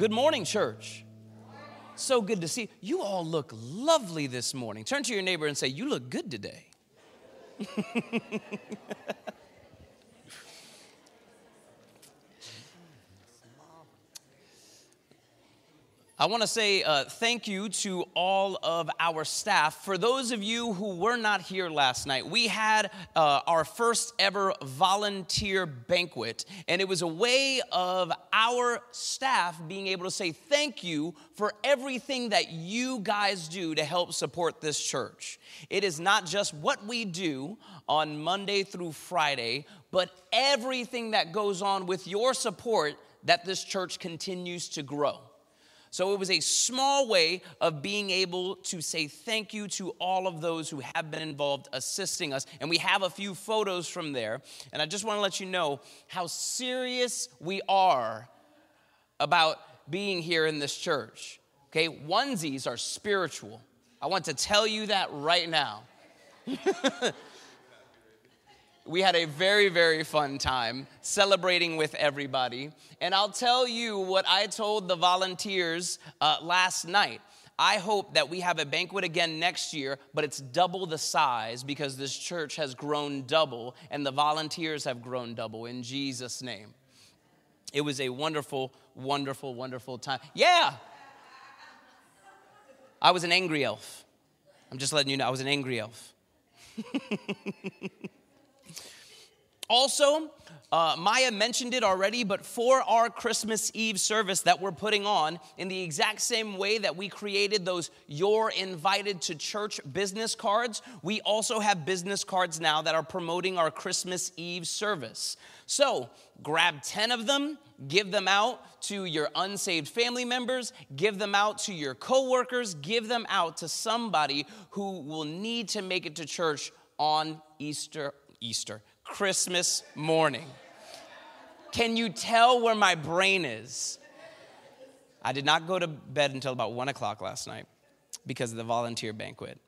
Good morning, church. So good to see you. You all look lovely this morning. Turn to your neighbor and say, You look good today. I want to say uh, thank you to all of our staff. For those of you who were not here last night, we had uh, our first ever volunteer banquet, and it was a way of our staff being able to say thank you for everything that you guys do to help support this church. It is not just what we do on Monday through Friday, but everything that goes on with your support that this church continues to grow. So it was a small way of being able to say thank you to all of those who have been involved assisting us. And we have a few photos from there. And I just want to let you know how serious we are about being here in this church. Okay, onesies are spiritual. I want to tell you that right now. we had a very, very fun time celebrating with everybody. And I'll tell you what I told the volunteers uh, last night. I hope that we have a banquet again next year, but it's double the size because this church has grown double and the volunteers have grown double in Jesus' name. It was a wonderful, wonderful, wonderful time. Yeah! I was an angry elf. I'm just letting you know, I was an angry elf. Also, uh, Maya mentioned it already, but for our Christmas Eve service that we're putting on, in the exact same way that we created those You're Invited to Church business cards, we also have business cards now that are promoting our Christmas Eve service. So grab 10 of them, give them out to your unsaved family members, give them out to your coworkers, give them out to somebody who will need to make it to church on Easter, Easter, Christmas morning. Can you tell where my brain is? I did not go to bed until about one o'clock last night because of the volunteer banquet.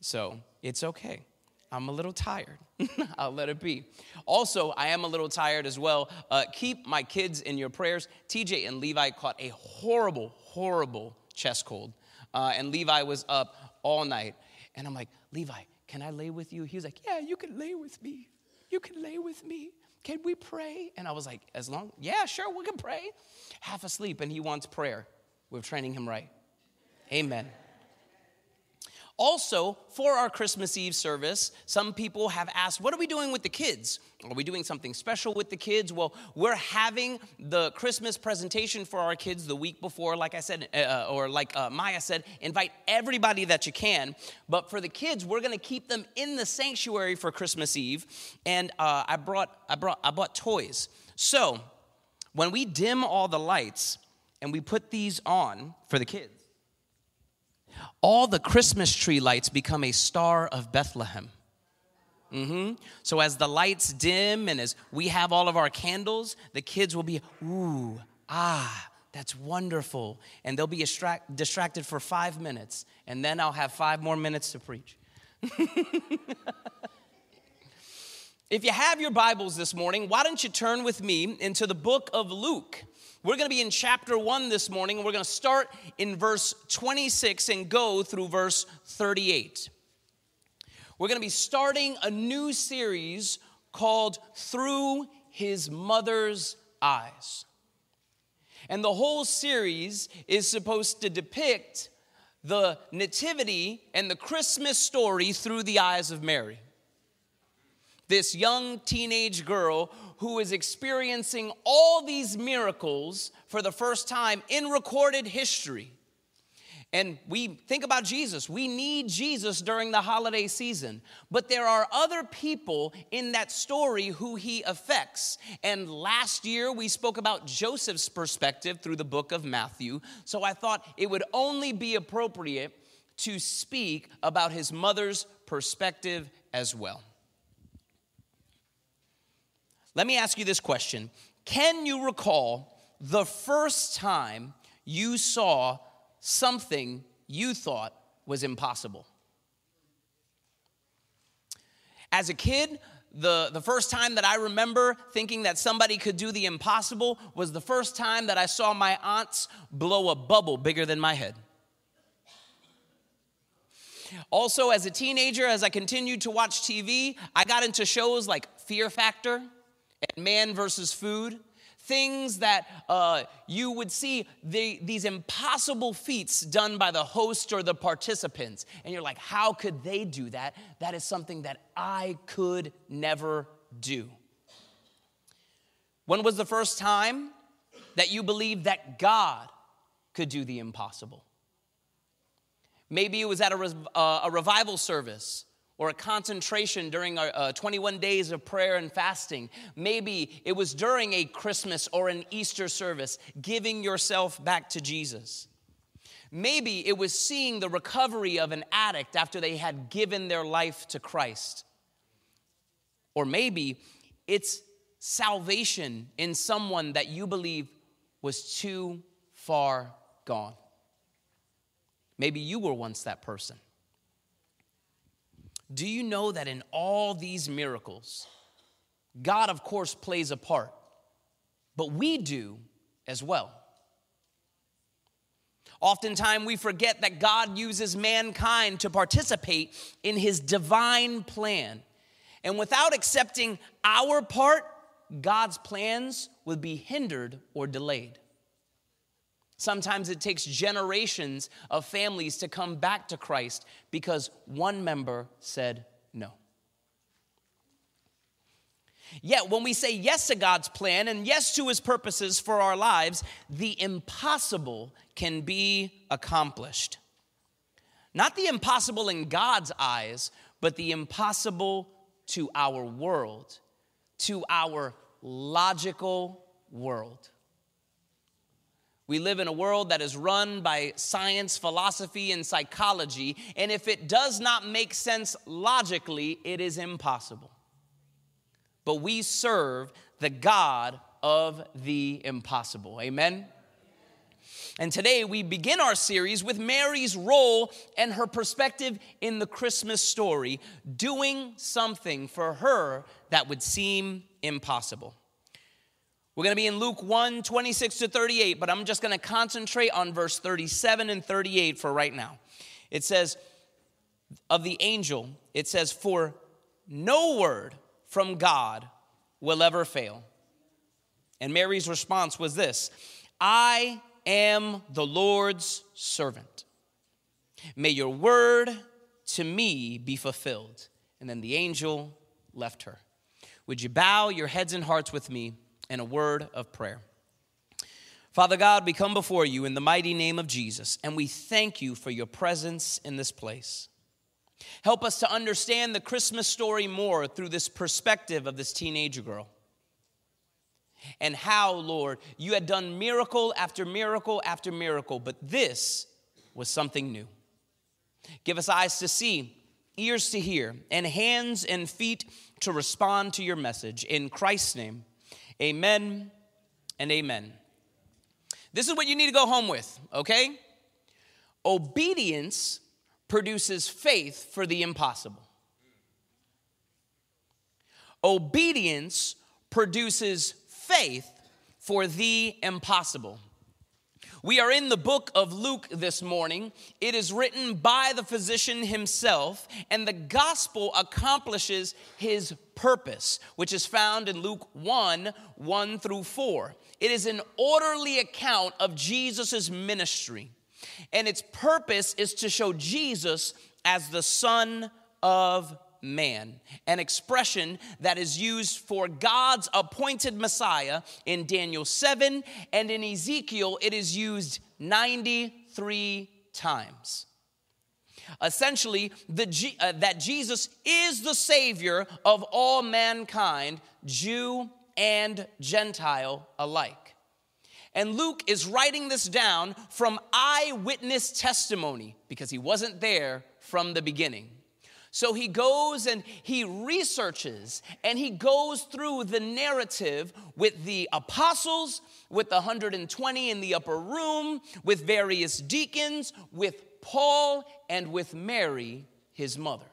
So it's okay. I'm a little tired. I'll let it be. Also, I am a little tired as well. Uh, keep my kids in your prayers. TJ and Levi caught a horrible, horrible chest cold. Uh, and Levi was up all night. And I'm like, Levi, can I lay with you? He was like, Yeah, you can lay with me. You can lay with me. Can we pray? And I was like, As long, yeah, sure, we can pray. Half asleep, and he wants prayer. We're training him right. Amen. Also, for our Christmas Eve service, some people have asked, What are we doing with the kids? Are we doing something special with the kids? Well, we're having the Christmas presentation for our kids the week before, like I said, uh, uh or like uh, Maya said, invite everybody that you can. But for the kids, we're gonna keep them in the sanctuary for Christmas Eve. And uh, I, brought, I, brought, I bought toys. So, when we dim all the lights and we put these on for the kids, all the Christmas tree lights become a star of Bethlehem. Mm-hmm. So as the lights dim and as we have all of our candles, the kids will be, ooh, ah, that's wonderful. And they'll be distract- distracted for five minutes, and then I'll have five more minutes to preach. if you have your Bibles this morning, why don't you turn with me into the book of Luke? We're going to be in chapter 1 this morning, and we're going to start in verse 26 and go through verse 38. We're going to be starting a new series called Through His Mother's Eyes. And the whole series is supposed to depict the nativity and the Christmas story through the eyes of Mary. This young teenage girl who is experiencing all these miracles for the first time in recorded history. And we think about Jesus. We need Jesus during the holiday season. But there are other people in that story who he affects. And last year we spoke about Joseph's perspective through the book of Matthew. So I thought it would only be appropriate to speak about his mother's perspective as well. Let me ask you this question Can you recall the first time you saw something you thought was impossible? As a kid, the, the first time that I remember thinking that somebody could do the impossible was the first time that I saw my aunts blow a bubble bigger than my head. Also, as a teenager, as I continued to watch TV, I got into shows like Fear Factor and Man versus Food. Things that uh, you would see the, these impossible feats done by the host or the participants. And you're like, how could they do that? That is something that I could never do. When was the first time that you believed that God could do the impossible? Maybe it was at a, uh, a revival service or a concentration during our uh, 21 days of prayer and fasting. Maybe it was during a Christmas or an Easter service, giving yourself back to Jesus. Maybe it was seeing the recovery of an addict after they had given their life to Christ. Or maybe it's salvation in someone that you believe was too far gone. Maybe you were once that person. Do you know that in all these miracles, God, of course, plays a part, but we do as well? Oftentimes, we forget that God uses mankind to participate in his divine plan. And without accepting our part, God's plans would be hindered or delayed. Sometimes it takes generations of families to come back to Christ because one member said no. Yet, when we say yes to God's plan and yes to his purposes for our lives, the impossible can be accomplished. Not the impossible in God's eyes, but the impossible to our world, to our logical world. We live in a world that is run by science, philosophy, and psychology, and if it does not make sense logically, it is impossible. But we serve the God of the impossible. Amen? And today we begin our series with Mary's role and her perspective in the Christmas story, doing something for her that would seem impossible. We're going to be in Luke 1 26 to 38, but I'm just going to concentrate on verse 37 and 38 for right now. It says, of the angel, it says, For no word from God will ever fail. And Mary's response was this I am the Lord's servant. May your word to me be fulfilled. And then the angel left her. Would you bow your heads and hearts with me? And a word of prayer. Father God, we come before you in the mighty name of Jesus, and we thank you for your presence in this place. Help us to understand the Christmas story more through this perspective of this teenager girl. And how, Lord, you had done miracle after miracle after miracle, but this was something new. Give us eyes to see, ears to hear, and hands and feet to respond to your message. In Christ's name, Amen and amen. This is what you need to go home with, okay? Obedience produces faith for the impossible. Obedience produces faith for the impossible. We are in the book of Luke this morning. It is written by the physician himself, and the gospel accomplishes his purpose, which is found in Luke 1 1 through 4. It is an orderly account of Jesus' ministry, and its purpose is to show Jesus as the Son of man, an expression that is used for God's appointed Messiah in Daniel 7, and in Ezekiel, it is used 93 times. Essentially, the, uh, that Jesus is the Savior of all mankind, Jew and Gentile alike. And Luke is writing this down from eyewitness testimony because he wasn't there from the beginning. So he goes and he researches and he goes through the narrative with the apostles, with the 120 in the upper room, with various deacons, with Paul, and with Mary, his mother.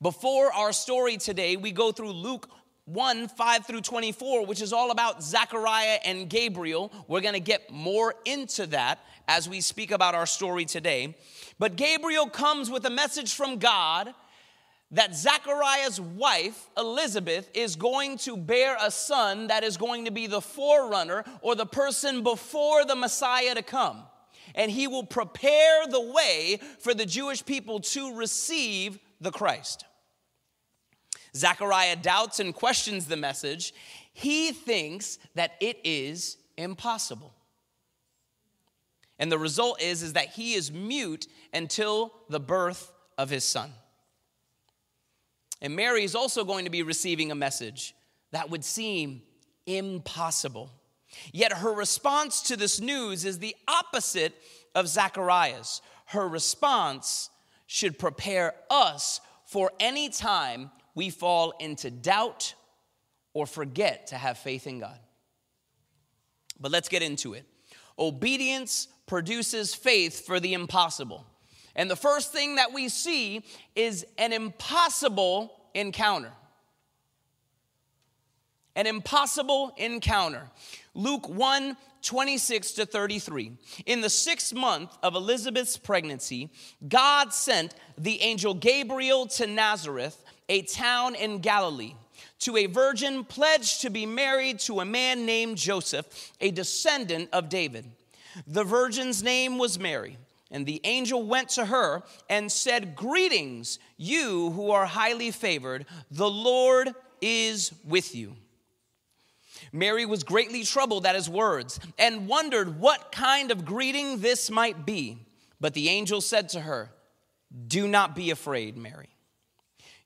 Before our story today, we go through Luke 1 5 through 24, which is all about Zechariah and Gabriel. We're going to get more into that as we speak about our story today. But Gabriel comes with a message from God that Zechariah's wife, Elizabeth, is going to bear a son that is going to be the forerunner or the person before the Messiah to come. And he will prepare the way for the Jewish people to receive the Christ. Zechariah doubts and questions the message. He thinks that it is impossible. And the result is, is that he is mute until the birth of his son. And Mary is also going to be receiving a message that would seem impossible. Yet her response to this news is the opposite of Zechariah's. Her response should prepare us for any time we fall into doubt or forget to have faith in God. But let's get into it. Obedience produces faith for the impossible. And the first thing that we see is an impossible encounter. An impossible encounter. Luke 1 26 to 33. In the sixth month of Elizabeth's pregnancy, God sent the angel Gabriel to Nazareth a town in Galilee, to a virgin pledged to be married to a man named Joseph, a descendant of David. The virgin's name was Mary. And the angel went to her and said, Greetings, you who are highly favored, the Lord is with you. Mary was greatly troubled at his words and wondered what kind of greeting this might be. But the angel said to her, Do not be afraid, Mary.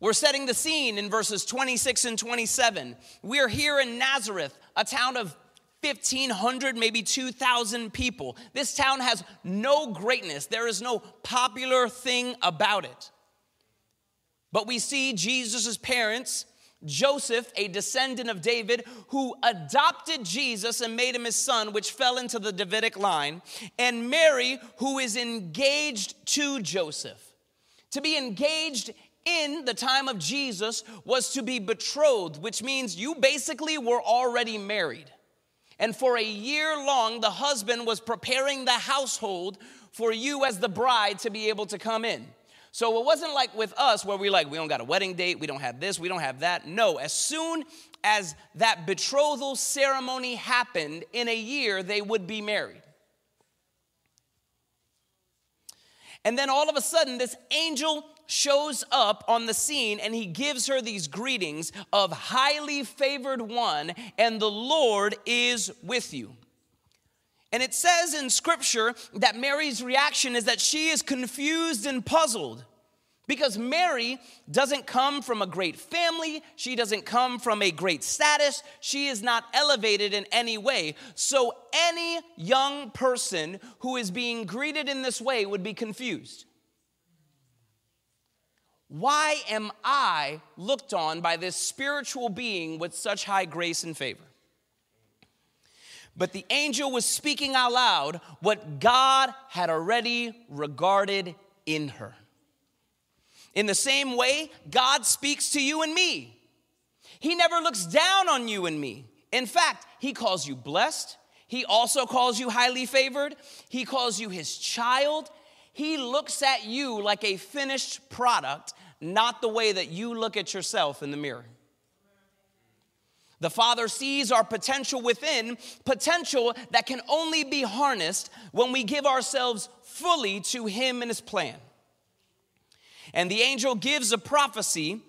We're setting the scene in verses 26 and 27. We're here in Nazareth, a town of 1,500, maybe 2,000 people. This town has no greatness, there is no popular thing about it. But we see Jesus' parents, Joseph, a descendant of David, who adopted Jesus and made him his son, which fell into the Davidic line, and Mary, who is engaged to Joseph. To be engaged in the time of Jesus was to be betrothed, which means you basically were already married. And for a year long, the husband was preparing the household for you as the bride to be able to come in. So it wasn't like with us where we like, we don't got a wedding date, we don't have this, we don't have that. No, as soon as that betrothal ceremony happened, in a year they would be married. And then all of a sudden, this angel shows up on the scene and he gives her these greetings of highly favored one, and the Lord is with you. And it says in scripture that Mary's reaction is that she is confused and puzzled. Because Mary doesn't come from a great family, she doesn't come from a great status, she is not elevated in any way. So, any young person who is being greeted in this way would be confused. Why am I looked on by this spiritual being with such high grace and favor? But the angel was speaking out loud what God had already regarded in her. In the same way, God speaks to you and me. He never looks down on you and me. In fact, He calls you blessed. He also calls you highly favored. He calls you His child. He looks at you like a finished product not the way that you look at yourself in the mirror. The Father sees our potential within, potential that can only be harnessed when we give ourselves fully to Him and His plan. And the angel gives a prophecy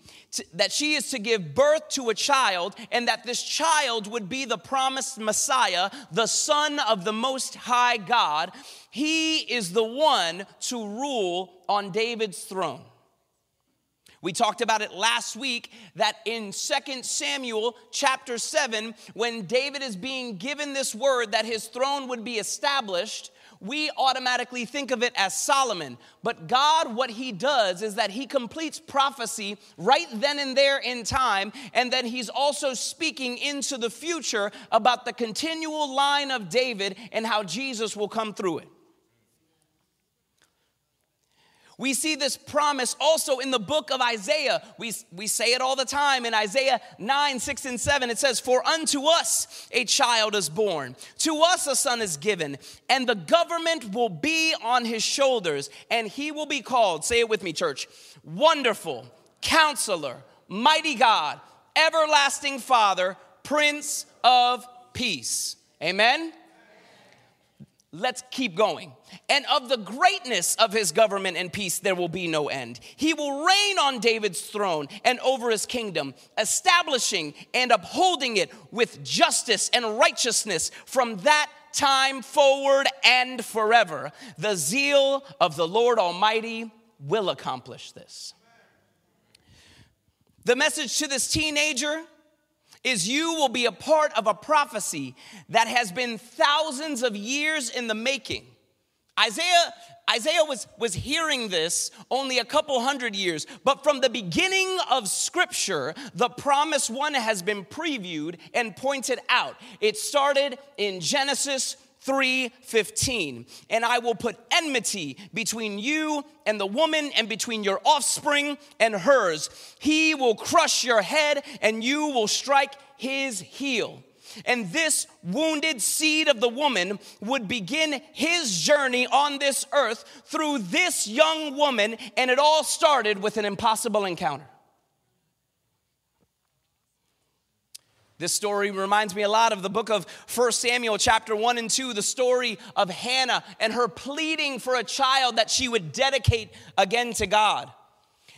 that she is to give birth to a child, and that this child would be the promised Messiah, the Son of the Most High God. He is the one to rule on David's throne. We talked about it last week that in 2 Samuel chapter 7, when David is being given this word that his throne would be established, we automatically think of it as Solomon. But God, what he does is that he completes prophecy right then and there in time, and then he's also speaking into the future about the continual line of David and how Jesus will come through it. We see this promise also in the book of Isaiah. We, we say it all the time in Isaiah 9, 6, and 7. It says, For unto us a child is born, to us a son is given, and the government will be on his shoulders, and he will be called, say it with me, church, Wonderful, Counselor, Mighty God, Everlasting Father, Prince of Peace. Amen? Let's keep going. And of the greatness of his government and peace, there will be no end. He will reign on David's throne and over his kingdom, establishing and upholding it with justice and righteousness from that time forward and forever. The zeal of the Lord Almighty will accomplish this. The message to this teenager is you will be a part of a prophecy that has been thousands of years in the making. Isaiah Isaiah was, was hearing this only a couple hundred years, but from the beginning of Scripture, the promised one has been previewed and pointed out. It started in Genesis 3:15 and I will put enmity between you and the woman and between your offspring and hers. He will crush your head and you will strike his heel. And this wounded seed of the woman would begin his journey on this earth through this young woman and it all started with an impossible encounter This story reminds me a lot of the book of 1 Samuel, chapter 1 and 2, the story of Hannah and her pleading for a child that she would dedicate again to God.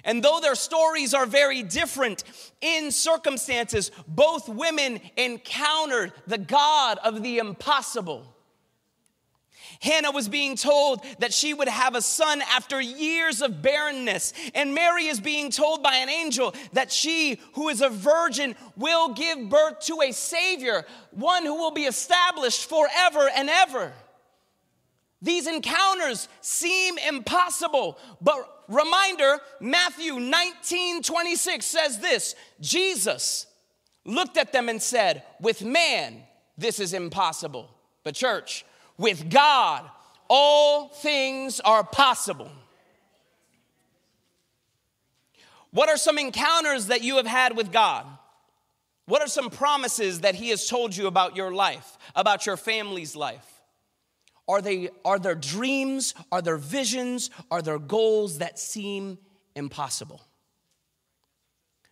And though their stories are very different in circumstances, both women encountered the God of the impossible. Hannah was being told that she would have a son after years of barrenness. And Mary is being told by an angel that she, who is a virgin, will give birth to a Savior, one who will be established forever and ever. These encounters seem impossible, but reminder Matthew 19 26 says this Jesus looked at them and said, With man, this is impossible. But, church, with God, all things are possible. What are some encounters that you have had with God? What are some promises that He has told you about your life, about your family's life? Are, they, are there dreams? Are there visions? Are there goals that seem impossible?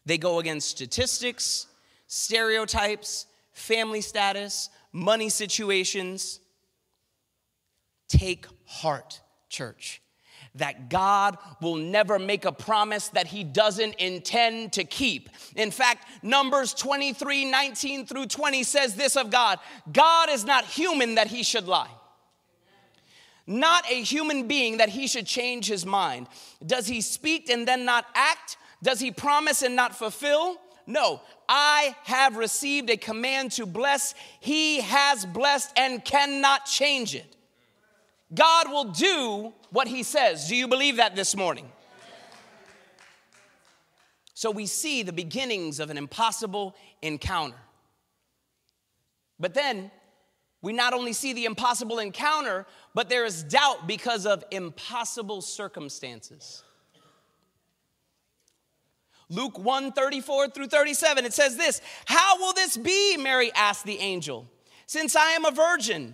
They go against statistics, stereotypes, family status, money situations. Take heart, church, that God will never make a promise that He doesn't intend to keep. In fact, Numbers 23 19 through 20 says this of God God is not human that He should lie not a human being that he should change his mind. Does he speak and then not act? Does he promise and not fulfill? No, I have received a command to bless. He has blessed and cannot change it. God will do what he says. Do you believe that this morning? So we see the beginnings of an impossible encounter. But then we not only see the impossible encounter, but there is doubt because of impossible circumstances. Luke 1 34 through 37, it says this How will this be? Mary asked the angel, since I am a virgin.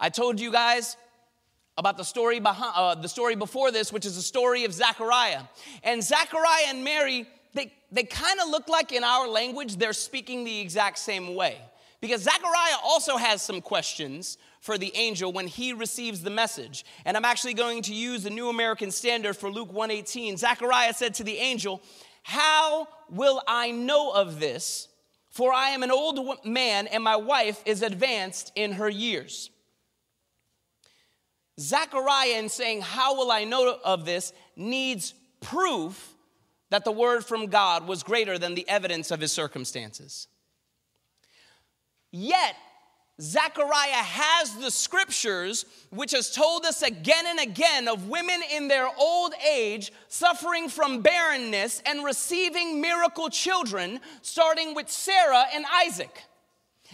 I told you guys about the story behind uh, the story before this, which is the story of Zechariah. And Zechariah and Mary, they, they kind of look like in our language, they're speaking the exact same way. Because Zechariah also has some questions for the angel when he receives the message. And I'm actually going to use the New American Standard for Luke 118. Zechariah said to the angel, "How will I know of this? For I am an old man and my wife is advanced in her years." Zechariah in saying, "How will I know of this?" needs proof that the word from God was greater than the evidence of his circumstances. Yet, Zechariah has the scriptures, which has told us again and again of women in their old age suffering from barrenness and receiving miracle children, starting with Sarah and Isaac.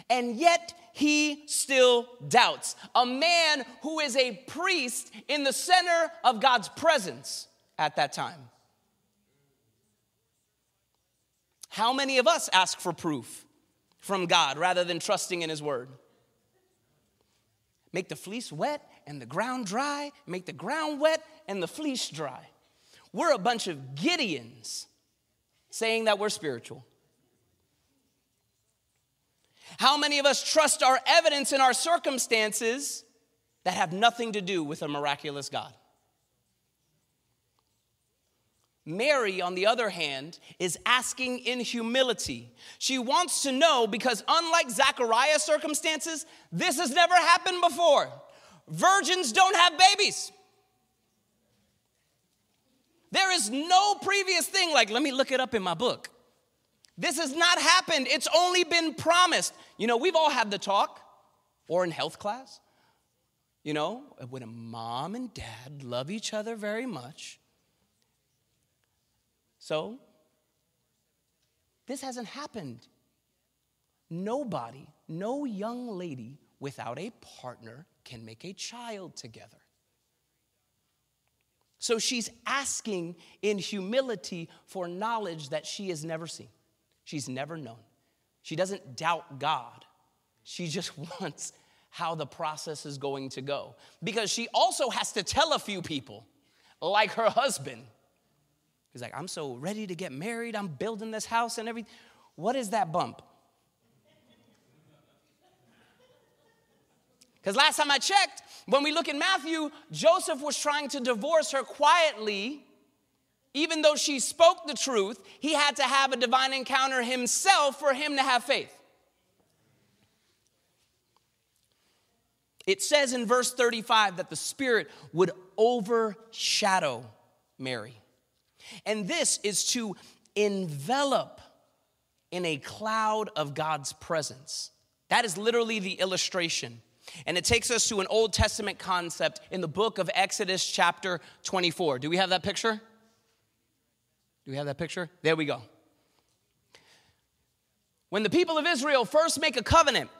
And yet, he still doubts. A man who is a priest in the center of God's presence at that time. How many of us ask for proof from God rather than trusting in His word? Make the fleece wet and the ground dry, make the ground wet and the fleece dry. We're a bunch of Gideons saying that we're spiritual. How many of us trust our evidence in our circumstances that have nothing to do with a miraculous God? Mary, on the other hand, is asking in humility. She wants to know because, unlike Zechariah's circumstances, this has never happened before. Virgins don't have babies. There is no previous thing like, let me look it up in my book. This has not happened. It's only been promised. You know, we've all had the talk, or in health class. You know, when a mom and dad love each other very much, so, this hasn't happened. Nobody, no young lady without a partner can make a child together. So she's asking in humility for knowledge that she has never seen, she's never known. She doesn't doubt God, she just wants how the process is going to go. Because she also has to tell a few people, like her husband, He's like, I'm so ready to get married. I'm building this house and everything. What is that bump? Because last time I checked, when we look at Matthew, Joseph was trying to divorce her quietly. Even though she spoke the truth, he had to have a divine encounter himself for him to have faith. It says in verse 35 that the Spirit would overshadow Mary. And this is to envelop in a cloud of God's presence. That is literally the illustration. And it takes us to an Old Testament concept in the book of Exodus, chapter 24. Do we have that picture? Do we have that picture? There we go. When the people of Israel first make a covenant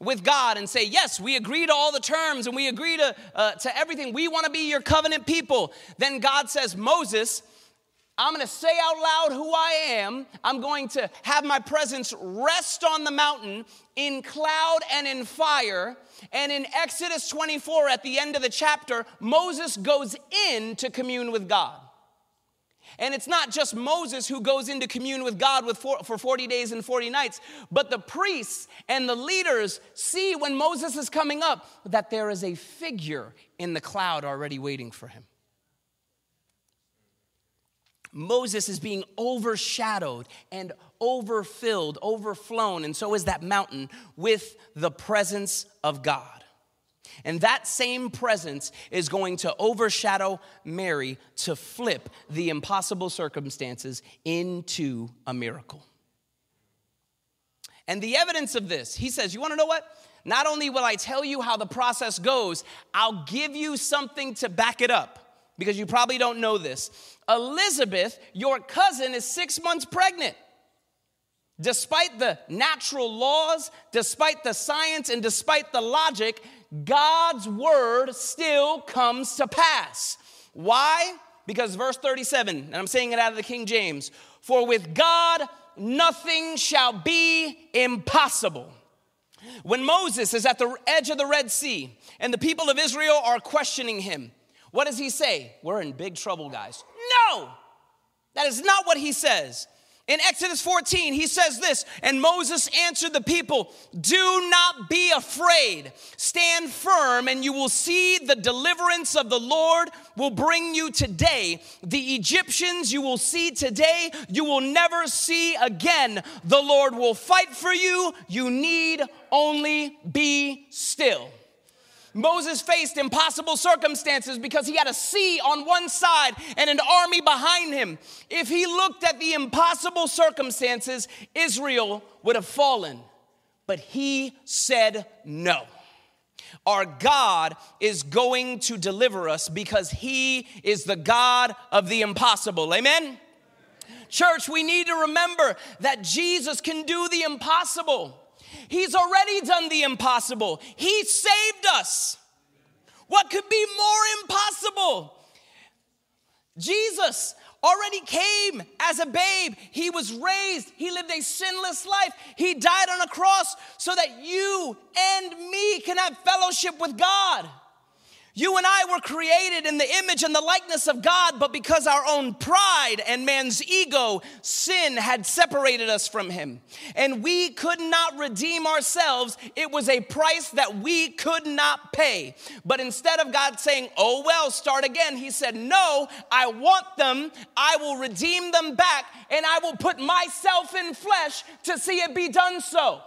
with God and say, Yes, we agree to all the terms and we agree to, uh, to everything, we want to be your covenant people, then God says, Moses, I'm going to say out loud who I am. I'm going to have my presence rest on the mountain in cloud and in fire. And in Exodus 24, at the end of the chapter, Moses goes in to commune with God. And it's not just Moses who goes into commune with God with for, for 40 days and 40 nights, but the priests and the leaders see when Moses is coming up that there is a figure in the cloud already waiting for him. Moses is being overshadowed and overfilled, overflown, and so is that mountain with the presence of God. And that same presence is going to overshadow Mary to flip the impossible circumstances into a miracle. And the evidence of this, he says, You wanna know what? Not only will I tell you how the process goes, I'll give you something to back it up because you probably don't know this. Elizabeth, your cousin, is six months pregnant. Despite the natural laws, despite the science, and despite the logic, God's word still comes to pass. Why? Because verse 37, and I'm saying it out of the King James, for with God nothing shall be impossible. When Moses is at the edge of the Red Sea and the people of Israel are questioning him, what does he say? We're in big trouble, guys. No, that is not what he says. In Exodus 14, he says this, and Moses answered the people, Do not be afraid. Stand firm, and you will see the deliverance of the Lord will bring you today. The Egyptians you will see today, you will never see again. The Lord will fight for you. You need only be still. Moses faced impossible circumstances because he had a sea on one side and an army behind him. If he looked at the impossible circumstances, Israel would have fallen. But he said no. Our God is going to deliver us because he is the God of the impossible. Amen? Church, we need to remember that Jesus can do the impossible. He's already done the impossible. He saved us. What could be more impossible? Jesus already came as a babe. He was raised. He lived a sinless life. He died on a cross so that you and me can have fellowship with God. You and I were created in the image and the likeness of God, but because our own pride and man's ego, sin had separated us from Him. And we could not redeem ourselves. It was a price that we could not pay. But instead of God saying, Oh, well, start again, He said, No, I want them. I will redeem them back, and I will put myself in flesh to see it be done so.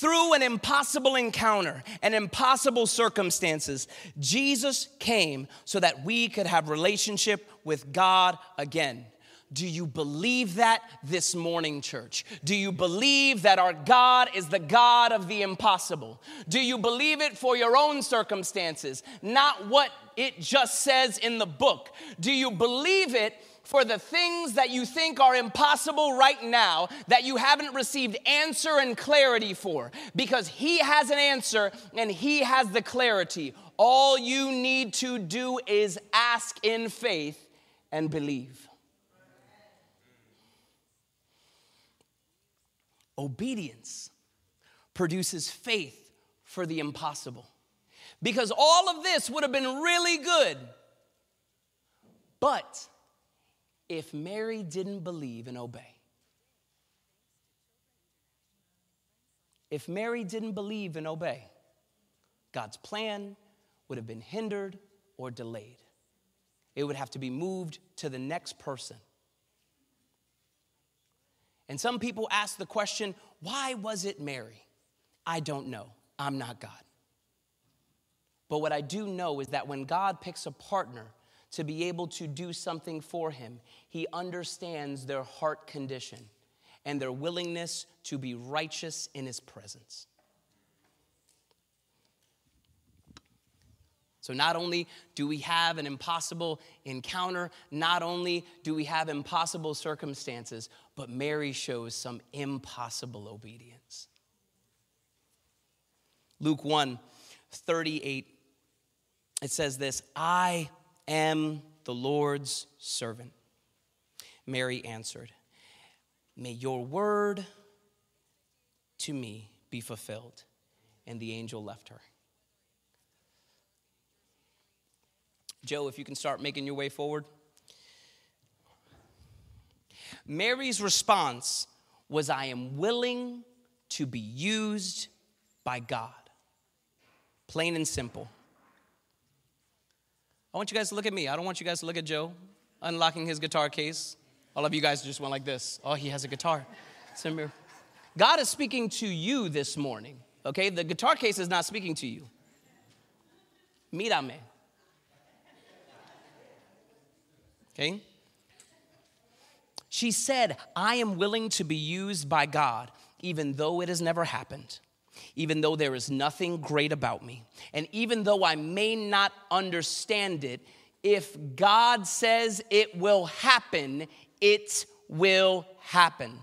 Through an impossible encounter and impossible circumstances, Jesus came so that we could have relationship with God again. Do you believe that this morning, church? Do you believe that our God is the God of the impossible? Do you believe it for your own circumstances, not what it just says in the book? Do you believe it for the things that you think are impossible right now that you haven't received answer and clarity for because He has an answer and He has the clarity. All you need to do is ask in faith and believe. Obedience produces faith for the impossible. Because all of this would have been really good, but if Mary didn't believe and obey. If Mary didn't believe and obey, God's plan would have been hindered or delayed. It would have to be moved to the next person. And some people ask the question, why was it Mary? I don't know. I'm not God. But what I do know is that when God picks a partner to be able to do something for him. He understands their heart condition and their willingness to be righteous in his presence. So, not only do we have an impossible encounter, not only do we have impossible circumstances, but Mary shows some impossible obedience. Luke 1 38, it says this I am the Lord's servant. Mary answered, May your word to me be fulfilled. And the angel left her. Joe, if you can start making your way forward. Mary's response was, I am willing to be used by God. Plain and simple. I want you guys to look at me. I don't want you guys to look at Joe unlocking his guitar case. All of you guys just went like this. Oh, he has a guitar. God is speaking to you this morning, okay? The guitar case is not speaking to you. Mírame. Okay? She said, I am willing to be used by God, even though it has never happened even though there is nothing great about me. And even though I may not understand it, if God says it will happen, it will happen.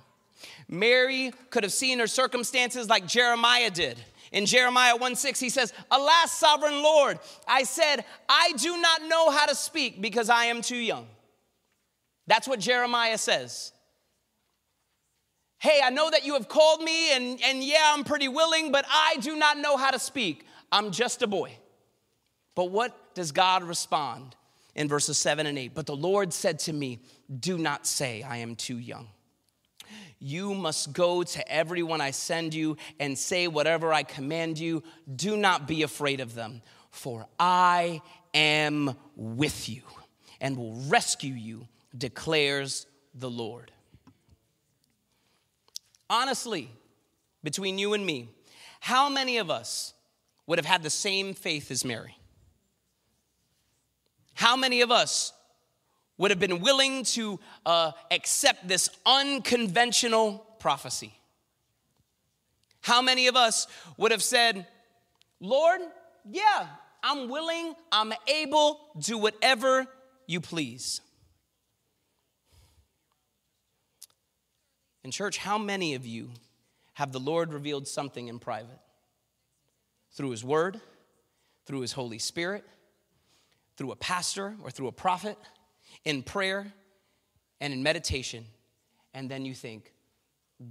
Mary could have seen her circumstances like Jeremiah did. In Jeremiah 1 6, he says, Alas, sovereign Lord, I said, I do not know how to speak because I am too young. That's what Jeremiah says. Hey, I know that you have called me, and, and yeah, I'm pretty willing, but I do not know how to speak. I'm just a boy. But what does God respond in verses 7 and 8? But the Lord said to me, Do not say, I am too young. You must go to everyone I send you and say whatever I command you. Do not be afraid of them, for I am with you and will rescue you, declares the Lord. Honestly, between you and me, how many of us would have had the same faith as Mary? How many of us would have been willing to uh, accept this unconventional prophecy? How many of us would have said, Lord, yeah, I'm willing, I'm able, do whatever you please? In church, how many of you have the Lord revealed something in private? Through His Word, through His Holy Spirit, through a pastor or through a prophet, in prayer and in meditation, and then you think,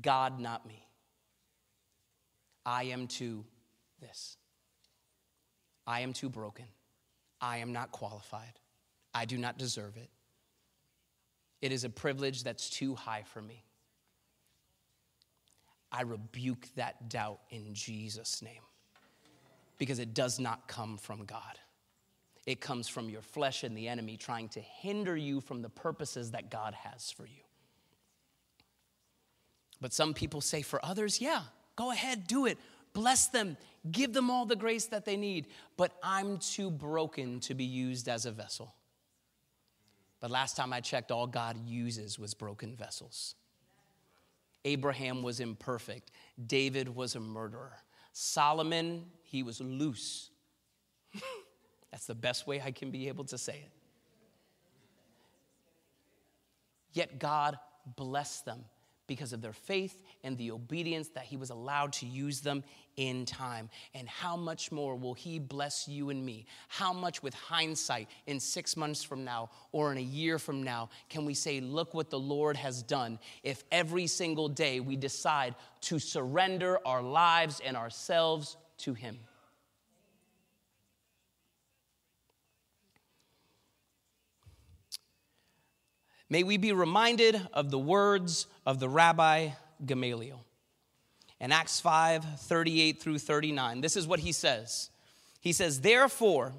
God, not me. I am too this. I am too broken. I am not qualified. I do not deserve it. It is a privilege that's too high for me. I rebuke that doubt in Jesus' name because it does not come from God. It comes from your flesh and the enemy trying to hinder you from the purposes that God has for you. But some people say for others, yeah, go ahead, do it. Bless them, give them all the grace that they need. But I'm too broken to be used as a vessel. But last time I checked, all God uses was broken vessels. Abraham was imperfect. David was a murderer. Solomon, he was loose. That's the best way I can be able to say it. Yet God blessed them because of their faith and the obedience that He was allowed to use them in time. And how much more will He bless you and me? How much, with hindsight, in six months from now or in a year from now, can we say, Look what the Lord has done if every single day we decide to surrender our lives and ourselves to Him? May we be reminded of the words of the Rabbi Gamaliel. In Acts 5 38 through 39, this is what he says. He says, Therefore,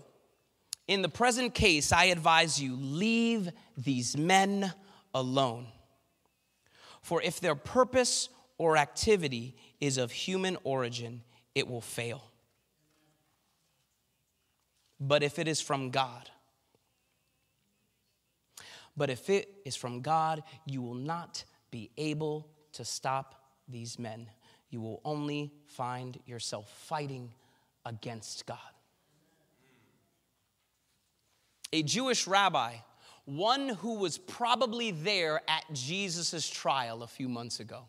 in the present case, I advise you, leave these men alone. For if their purpose or activity is of human origin, it will fail. But if it is from God, but if it is from God, you will not be able to stop these men. You will only find yourself fighting against God. A Jewish rabbi, one who was probably there at Jesus' trial a few months ago,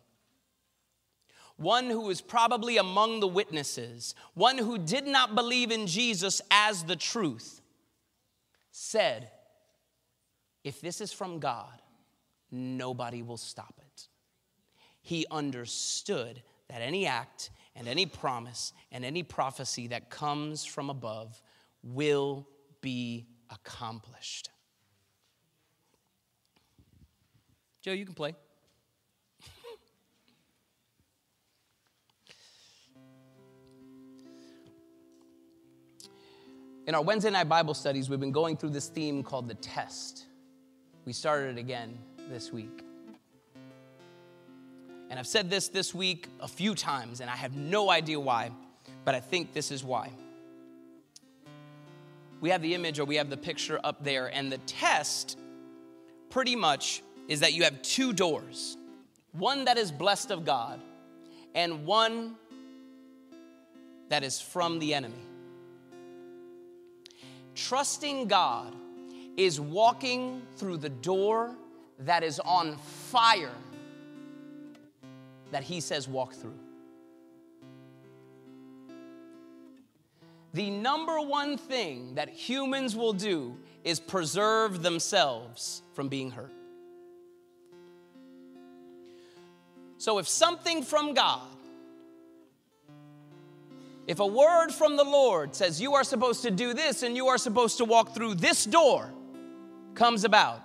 one who was probably among the witnesses, one who did not believe in Jesus as the truth, said, if this is from God, nobody will stop it. He understood that any act and any promise and any prophecy that comes from above will be accomplished. Joe, you can play. In our Wednesday night Bible studies, we've been going through this theme called the test. We started it again this week. And I've said this this week a few times, and I have no idea why, but I think this is why. We have the image or we have the picture up there, and the test pretty much is that you have two doors one that is blessed of God, and one that is from the enemy. Trusting God is walking through the door that is on fire that he says walk through. The number one thing that humans will do is preserve themselves from being hurt. So if something from God, if a word from the Lord says you are supposed to do this and you are supposed to walk through this door comes about,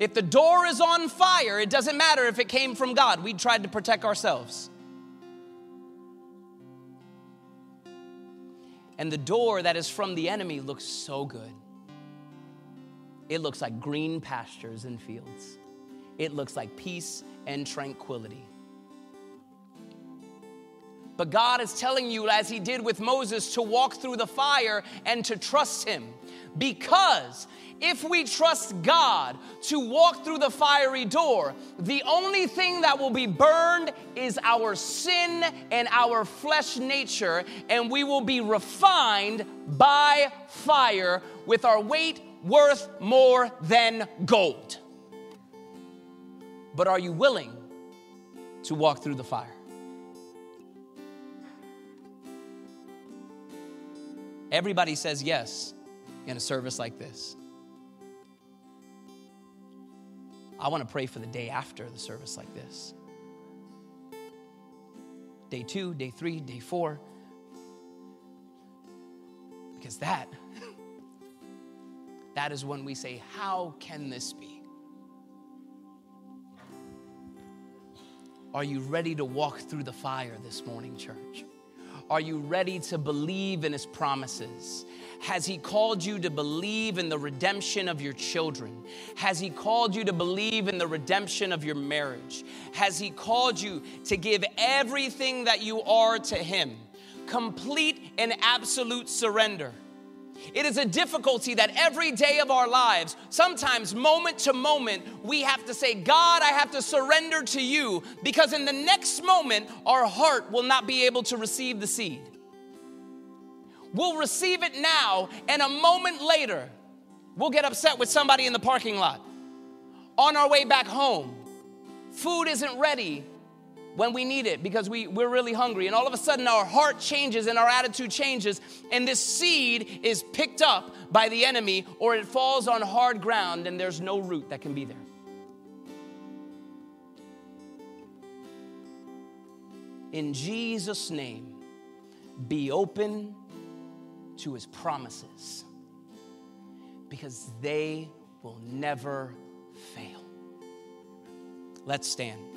if the door is on fire, it doesn't matter if it came from God. We tried to protect ourselves. And the door that is from the enemy looks so good. It looks like green pastures and fields. It looks like peace and tranquility. But God is telling you, as He did with Moses, to walk through the fire and to trust Him. Because if we trust God to walk through the fiery door, the only thing that will be burned is our sin and our flesh nature, and we will be refined by fire with our weight worth more than gold. But are you willing to walk through the fire? Everybody says yes in a service like this. I want to pray for the day after the service like this. Day two, day three, day four. Because that, that is when we say, How can this be? Are you ready to walk through the fire this morning, church? Are you ready to believe in His promises? Has He called you to believe in the redemption of your children? Has He called you to believe in the redemption of your marriage? Has He called you to give everything that you are to Him? Complete and absolute surrender. It is a difficulty that every day of our lives, sometimes moment to moment, we have to say, God, I have to surrender to you because in the next moment, our heart will not be able to receive the seed. We'll receive it now, and a moment later, we'll get upset with somebody in the parking lot. On our way back home, food isn't ready, when we need it because we, we're really hungry. And all of a sudden, our heart changes and our attitude changes, and this seed is picked up by the enemy or it falls on hard ground and there's no root that can be there. In Jesus' name, be open to his promises because they will never fail. Let's stand.